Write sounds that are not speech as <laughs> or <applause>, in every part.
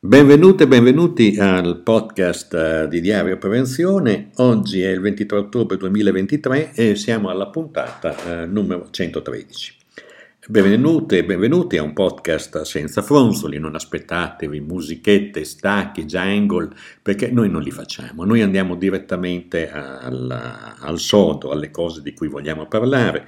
Benvenute e benvenuti al podcast eh, di Diario Prevenzione. Oggi è il 23 ottobre 2023 e siamo alla puntata eh, numero 113. Benvenute e benvenuti a un podcast senza fronzoli, non aspettatevi musichette, stacchi, jungle, perché noi non li facciamo, noi andiamo direttamente al, al sodo, alle cose di cui vogliamo parlare.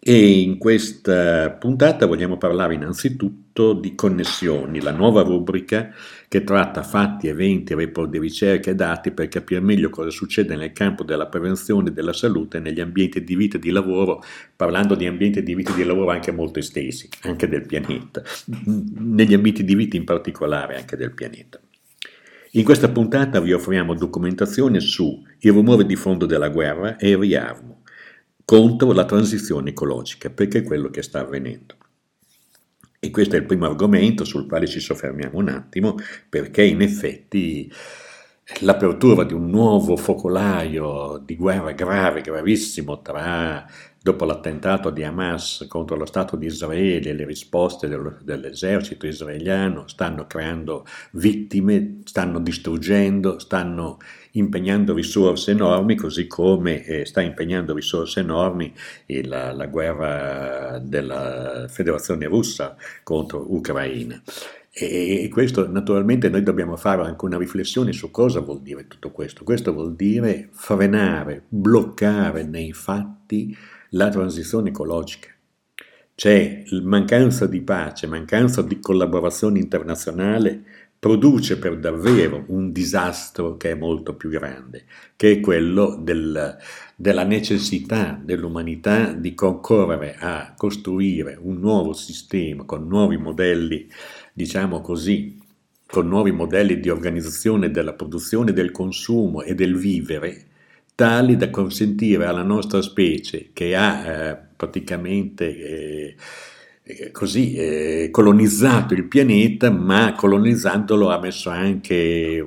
E in questa puntata vogliamo parlare innanzitutto di connessioni, la nuova rubrica che tratta fatti, eventi, report di ricerca e dati per capire meglio cosa succede nel campo della prevenzione della salute negli ambienti di vita e di lavoro, parlando di ambienti di vita e di lavoro anche molto estesi, anche del pianeta, negli ambienti di vita in particolare anche del pianeta. In questa puntata vi offriamo documentazione su il rumore di fondo della guerra e il riarmo contro la transizione ecologica, perché è quello che sta avvenendo. E questo è il primo argomento sul quale ci soffermiamo un attimo, perché in effetti l'apertura di un nuovo focolaio di guerra grave, gravissimo tra dopo l'attentato di Hamas contro lo Stato di Israele, le risposte dello, dell'esercito israeliano stanno creando vittime, stanno distruggendo, stanno impegnando risorse enormi, così come eh, sta impegnando risorse enormi la, la guerra della Federazione russa contro Ucraina. E questo naturalmente noi dobbiamo fare anche una riflessione su cosa vuol dire tutto questo. Questo vuol dire frenare, bloccare nei fatti la transizione ecologica. C'è mancanza di pace, mancanza di collaborazione internazionale produce per davvero un disastro che è molto più grande, che è quello del, della necessità dell'umanità di concorrere a costruire un nuovo sistema con nuovi modelli, diciamo così, con nuovi modelli di organizzazione della produzione, del consumo e del vivere, tali da consentire alla nostra specie, che ha eh, praticamente eh, così eh, colonizzato il pianeta, ma colonizzandolo ha messo anche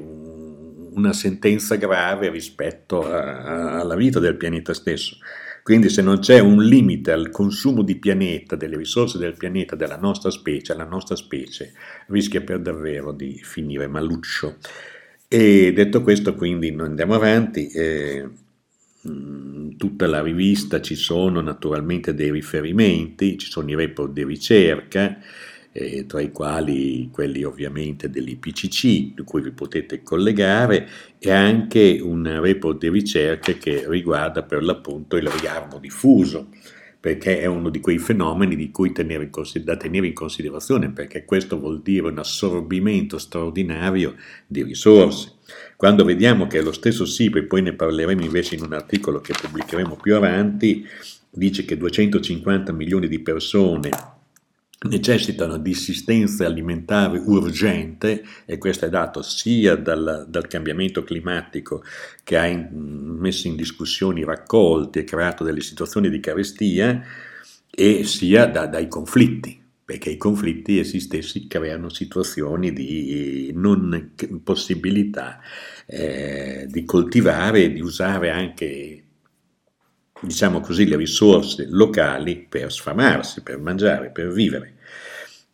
una sentenza grave rispetto a, alla vita del pianeta stesso. Quindi se non c'è un limite al consumo di pianeta, delle risorse del pianeta, della nostra specie, la nostra specie rischia per davvero di finire maluccio. E detto questo, quindi andiamo avanti. Eh, tutta la rivista ci sono naturalmente dei riferimenti, ci sono i report di ricerca, eh, tra i quali quelli ovviamente dell'IPCC, di cui vi potete collegare, e anche un report di ricerca che riguarda per l'appunto il riarmo diffuso perché è uno di quei fenomeni di cui tenere in, da tenere in considerazione, perché questo vuol dire un assorbimento straordinario di risorse. Quando vediamo che lo stesso SIPRI, e poi ne parleremo invece in un articolo che pubblicheremo più avanti, dice che 250 milioni di persone necessitano di assistenza alimentare urgente e questo è dato sia dal, dal cambiamento climatico che ha in, messo in discussione i raccolti e creato delle situazioni di carestia e sia da, dai conflitti perché i conflitti essi stessi creano situazioni di non possibilità eh, di coltivare e di usare anche diciamo così, le risorse locali per sfamarsi, per mangiare, per vivere.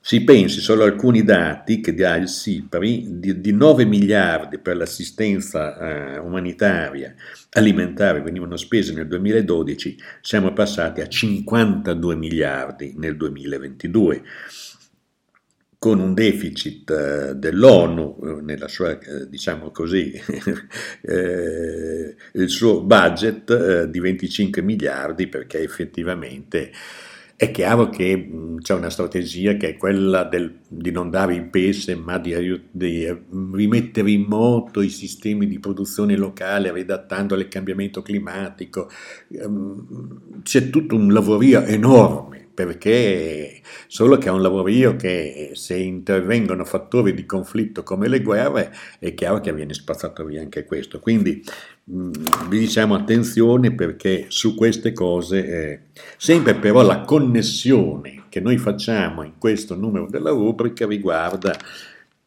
Si pensi solo a alcuni dati che dà il SIPRI di, di 9 miliardi per l'assistenza eh, umanitaria alimentare venivano spesi nel 2012, siamo passati a 52 miliardi nel 2022 con un deficit eh, dell'ONU eh, nella sua, eh, diciamo così, <laughs> il suo budget di 25 miliardi perché effettivamente è chiaro che c'è una strategia che è quella del, di non dare il pese ma di, di, rimettere in moto i sistemi di produzione locale ridattando al cambiamento climatico. Um, c'è tutto un lavorio enorme perché solo che è un lavorio che se intervengono fattori di conflitto come le guerre è chiaro che viene spazzato via anche questo. Quindi mh, vi diciamo attenzione perché su queste cose, eh, sempre però la connessione che noi facciamo in questo numero della rubrica riguarda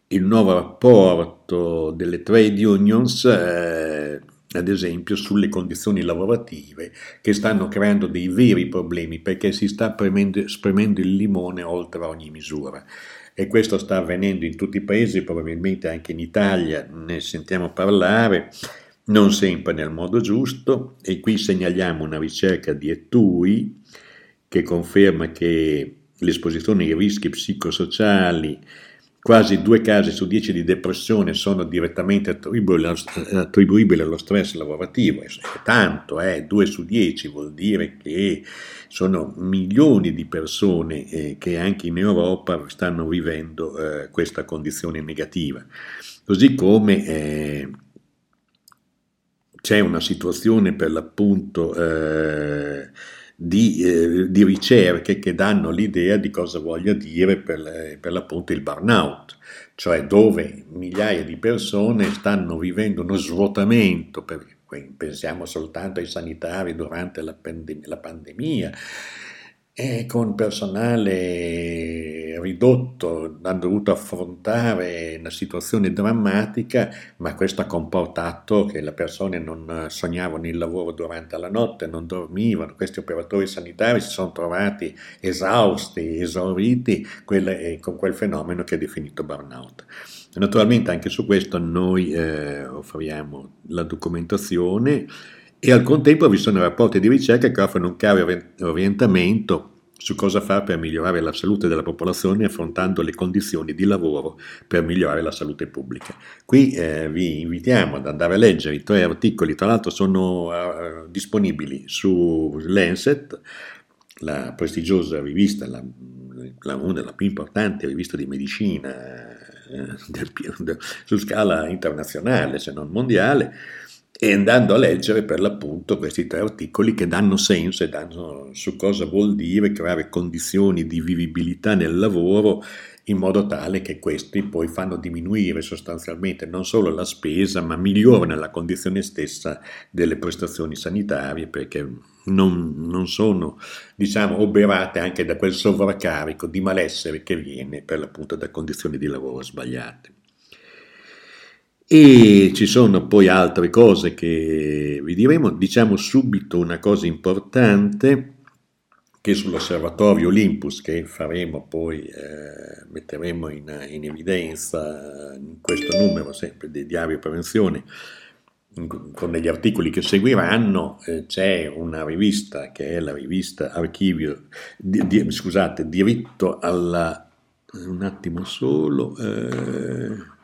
il nuovo rapporto delle trade unions. Eh, ad esempio sulle condizioni lavorative che stanno creando dei veri problemi perché si sta premendo, spremendo il limone oltre ogni misura. e questo sta avvenendo in tutti i paesi, probabilmente anche in Italia ne sentiamo parlare, non sempre nel modo giusto e qui segnaliamo una ricerca di Etui che conferma che l'esposizione ai rischi psicosociali Quasi due casi su dieci di depressione sono direttamente attribuibili allo stress lavorativo, è tanto, eh? due su dieci vuol dire che sono milioni di persone eh, che anche in Europa stanno vivendo eh, questa condizione negativa. Così come eh, c'è una situazione per l'appunto eh, di, eh, di, ricerche che danno l'idea di cosa voglia dire per, per l'appunto il burnout, cioè dove migliaia di persone stanno vivendo uno svuotamento, per, pensiamo soltanto ai sanitari durante la, pandem- la pandemia, e con personale ridotto hanno dovuto affrontare una situazione drammatica, ma questo ha comportato che le persone non sognavano il lavoro durante la notte, non dormivano, questi operatori sanitari si sono trovati esausti, esauriti quelle, con quel fenomeno che è definito burnout. Naturalmente anche su questo noi eh, offriamo la documentazione e al contempo vi sono rapporti di ricerca che offrono un chiaro orientamento su cosa fare per migliorare la salute della popolazione affrontando le condizioni di lavoro per migliorare la salute pubblica. Qui eh, vi invitiamo ad andare a leggere i tre articoli, tra l'altro sono uh, disponibili su Lancet, la prestigiosa rivista, la, la, una della più importanti riviste di medicina eh, del, <laughs> del, su scala internazionale, se non mondiale, e andando a leggere per l'appunto questi tre articoli che danno senso e danno su cosa vuol dire creare condizioni di vivibilità nel lavoro in modo tale che questi poi fanno diminuire sostanzialmente non solo la spesa ma migliorano la condizione stessa delle prestazioni sanitarie perché non, non sono diciamo oberate anche da quel sovraccarico di malessere che viene per l'appunto da condizioni di lavoro sbagliate. E ci sono poi altre cose che vi diremo. Diciamo subito una cosa importante che sull'osservatorio Olympus che faremo poi, eh, metteremo in, in, evidenza in questo numero sempre di Diario Prevenzione, in, con degli articoli che seguiranno, eh, c'è una rivista che è la rivista Archivio, di, di, scusate, diritto alla... un attimo solo... Eh,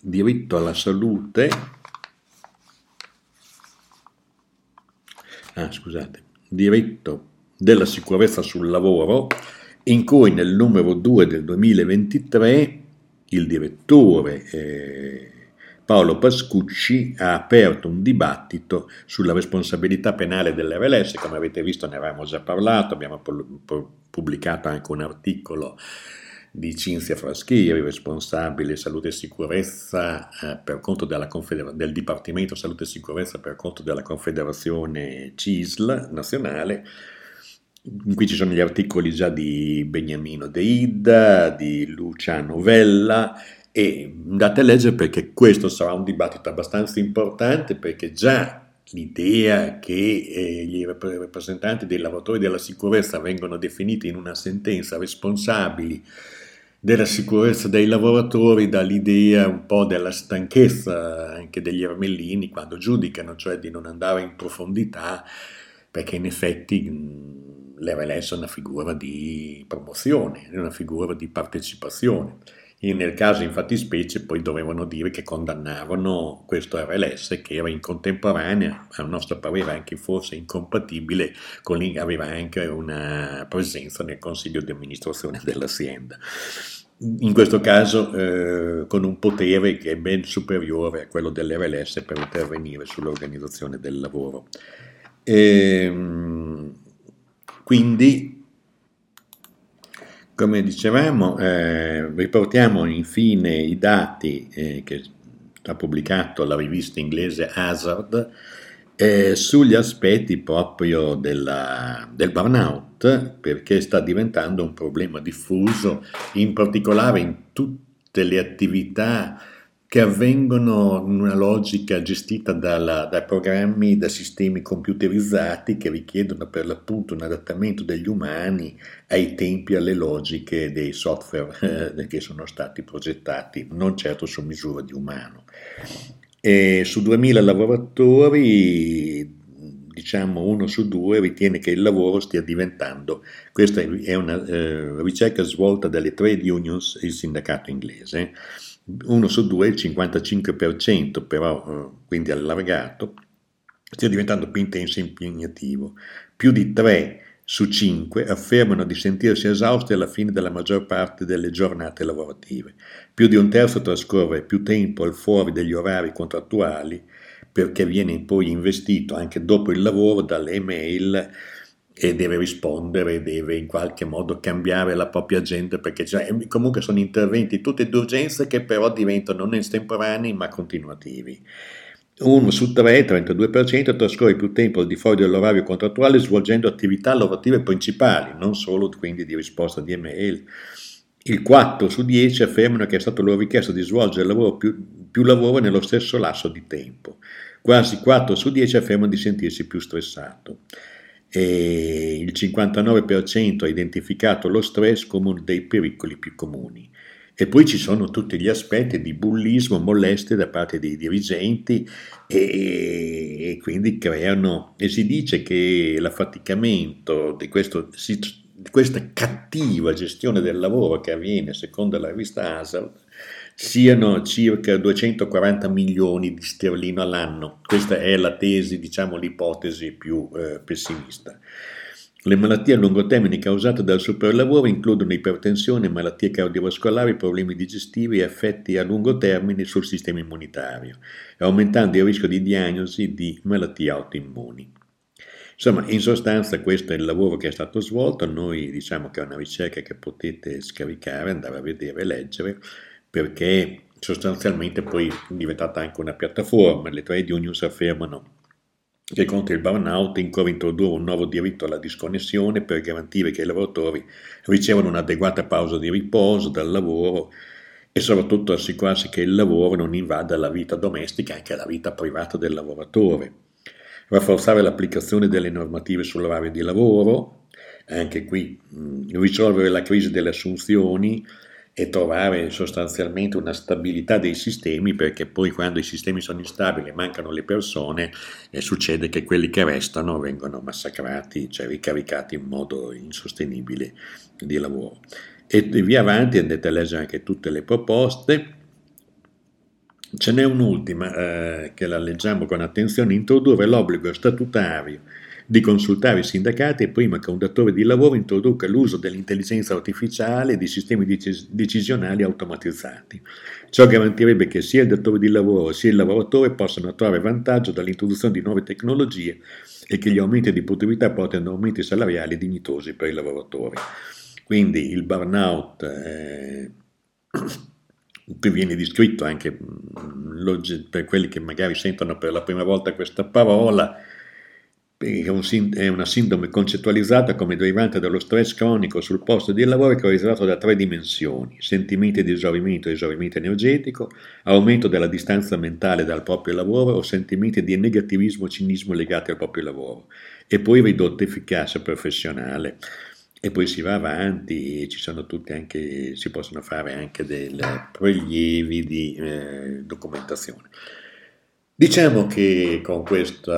diritto alla salute, ah, scusate, diritto della sicurezza sul lavoro, in cui nel numero 2 del 2023 il direttore eh, Paolo Pascucci ha aperto un dibattito sulla responsabilità penale dell'RLS, come avete visto ne avevamo già parlato, abbiamo pubblicato anche un articolo di Cinzia Fraschiri, responsabile salute e sicurezza eh, per conto Confeder- del Dipartimento Salute e Sicurezza per conto della Confederazione CISL nazionale. Qui ci sono gli articoli già di Beniamino De Ida, di Luciano Vella e andate a leggere perché questo sarà un dibattito abbastanza importante perché già l'idea che eh, i rappresentanti dei lavoratori della sicurezza vengano definiti in una sentenza responsabili della sicurezza dei lavoratori dall'idea un po' della stanchezza anche degli ermellini quando giudicano, cioè di non andare in profondità, perché in effetti l'RLS è una figura di promozione, è una figura di partecipazione. E nel caso infatti specie poi dovevano dire che condannavano questo RLS che era in contemporanea, a nostro parere anche forse incompatibile, con aveva anche una presenza nel consiglio di amministrazione dell'azienda. In questo caso eh, con un potere che è ben superiore a quello dell'RLS per intervenire sull'organizzazione del lavoro. E, ehm, quindi come dicevamo, eh, riportiamo infine i dati eh, che ha pubblicato la rivista inglese Hazard eh, sugli aspetti proprio della, del burnout, perché sta diventando un problema diffuso, in particolare in tutte le attività che avvengono in una logica gestita dalla, da programmi, da sistemi computerizzati che richiedono per l'appunto un adattamento degli umani ai tempi alle logiche dei software eh, che sono stati progettati, non certo su misura di umano. E su 2000 lavoratori diciamo uno su due ritiene che il lavoro stia diventando, questa è una eh, ricerca svolta dalle trade unions, il sindacato inglese, uno su due, il 55% però, eh, quindi allargato, stia diventando più intenso e impegnativo. Più di tre su cinque affermano di sentirsi esausti alla fine della maggior parte delle giornate lavorative. Più di un terzo trascorre più tempo al fuori degli orari contrattuali perché viene poi investito anche dopo il lavoro dalle email e deve rispondere, deve in qualche modo cambiare la propria agenda perché cioè, comunque sono interventi tutte d'urgenza che però diventano non estemporanei ma continuativi. Uno su tre, 32%, trascorre più tempo al di fuori dell'orario contrattuale svolgendo attività lavorative principali, non solo quindi di risposta di email. Il 4 su 10 affermano che è stato loro richiesto di svolgere lavoro più, più lavoro nello stesso lasso di tempo. Quasi 4 su 10 affermano di sentirsi più stressato. E il 59% ha identificato lo stress come uno dei pericoli più comuni. E poi ci sono tutti gli aspetti di bullismo, molestie da parte dei dirigenti e, e quindi creano, e si dice che l'affaticamento di questo questa cattiva gestione del lavoro che avviene secondo la rivista ASAL siano circa 240 milioni di sterline all'anno. Questa è la tesi, diciamo l'ipotesi più eh, pessimista. Le malattie a lungo termine causate dal superlavoro includono ipertensione, malattie cardiovascolari, problemi digestivi e effetti a lungo termine sul sistema immunitario, aumentando il rischio di diagnosi di malattie autoimmuni. Insomma, in sostanza questo è il lavoro che è stato svolto, noi diciamo che è una ricerca che potete scaricare, andare a vedere, leggere, perché sostanzialmente poi è diventata anche una piattaforma, le trade unions affermano che contro il burnout incorre introdurre un nuovo diritto alla disconnessione per garantire che i lavoratori ricevano un'adeguata pausa di riposo dal lavoro e soprattutto assicurarsi che il lavoro non invada la vita domestica e anche la vita privata del lavoratore. Rafforzare l'applicazione delle normative sull'orario di lavoro, anche qui risolvere la crisi delle assunzioni e trovare sostanzialmente una stabilità dei sistemi perché poi quando i sistemi sono instabili e mancano le persone eh, succede che quelli che restano vengono massacrati, cioè ricaricati in modo insostenibile di lavoro. E via avanti andate a leggere anche tutte le proposte Ce n'è un'ultima eh, che la leggiamo con attenzione, introdurre l'obbligo statutario di consultare i sindacati prima che un datore di lavoro introduca l'uso dell'intelligenza artificiale e di sistemi decisionali automatizzati. Ciò garantirebbe che sia il datore di lavoro sia il lavoratore possano trarre vantaggio dall'introduzione di nuove tecnologie e che gli aumenti di produttività portino a aumenti salariali dignitosi per i lavoratori. Quindi il burnout eh, <clears throat> qui viene descritto anche mm, per quelli che magari sentono per la prima volta questa parola, è una sindrome concettualizzata come derivante dallo stress cronico sul posto di lavoro caratterizzato da tre dimensioni, sentimenti di esaurimento e esaurimento energetico, aumento della distanza mentale dal proprio lavoro o sentimenti di negativismo e cinismo legati al proprio lavoro, e poi ridotta efficacia professionale e poi si va avanti, ci sono tutti anche, si possono fare anche dei prelievi di eh, documentazione. Diciamo che con questo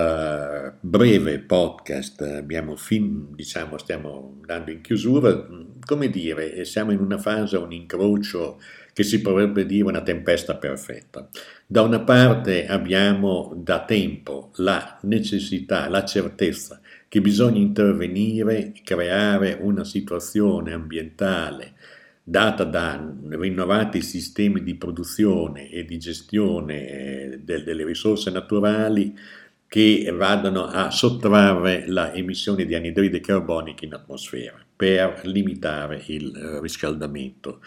breve podcast abbiamo fin, diciamo, stiamo andando in chiusura, come dire, siamo in una fase, un incrocio che si potrebbe dire una tempesta perfetta. Da una parte abbiamo da tempo la necessità, la certezza che bisogna intervenire, creare una situazione ambientale data da rinnovati sistemi di produzione e di gestione eh, de- delle risorse naturali che vadano a sottrarre la emissione di anidride carbonica in atmosfera per limitare il eh, riscaldamento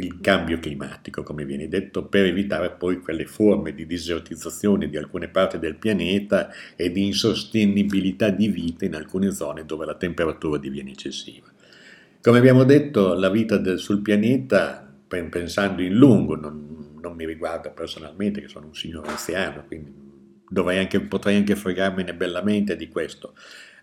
il cambio climatico, come viene detto, per evitare poi quelle forme di desertizzazione di alcune parti del pianeta e di insostenibilità di vita in alcune zone dove la temperatura diviene eccessiva. Come abbiamo detto, la vita del, sul pianeta, pensando in lungo, non, non mi riguarda personalmente, che sono un signore anziano, quindi anche, potrei anche fregarmene bellamente di questo,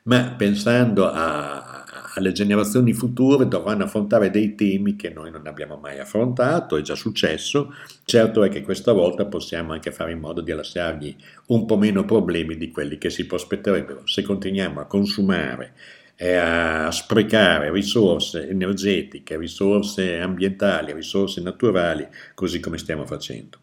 ma pensando a, alle generazioni future dovranno affrontare dei temi che noi non abbiamo mai affrontato, è già successo, certo è che questa volta possiamo anche fare in modo di lasciargli un po' meno problemi di quelli che si prospetterebbero. Se continuiamo a consumare e a sprecare risorse energetiche, risorse ambientali, risorse naturali, così come stiamo facendo.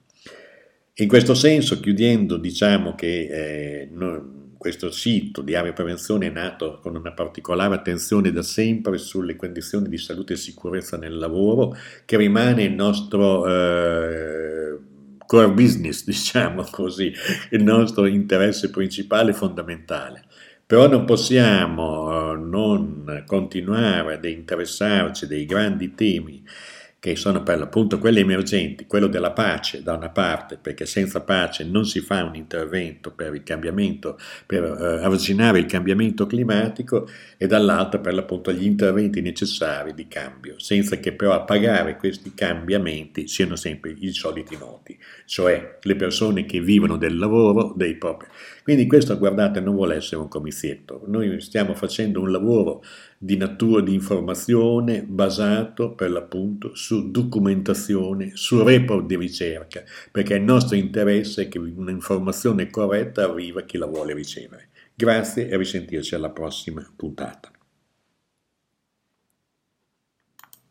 In questo senso, chiudendo, diciamo che eh, no, questo sito di area prevenzione è nato con una particolare attenzione da sempre sulle condizioni di salute e sicurezza nel lavoro, che rimane il nostro eh, core business, <laughs> diciamo così, il nostro interesse principale e fondamentale. Però non possiamo eh, non continuare ad interessarci dei grandi temi che sono per l'appunto quelli emergenti, quello della pace da una parte, perché senza pace non si fa un intervento per il cambiamento, per eh, avvicinare il cambiamento climatico, e dall'altra per l'appunto gli interventi necessari di cambio, senza che però a pagare questi cambiamenti siano sempre i soliti noti, cioè le persone che vivono del lavoro dei propri. Quindi questo, guardate, non vuole essere un comizietto, noi stiamo facendo un lavoro di natura di informazione basato per l'appunto su documentazione, su report di ricerca, perché il nostro interesse è che un'informazione corretta arriva a chi la vuole ricevere. Grazie e risentirci alla prossima puntata.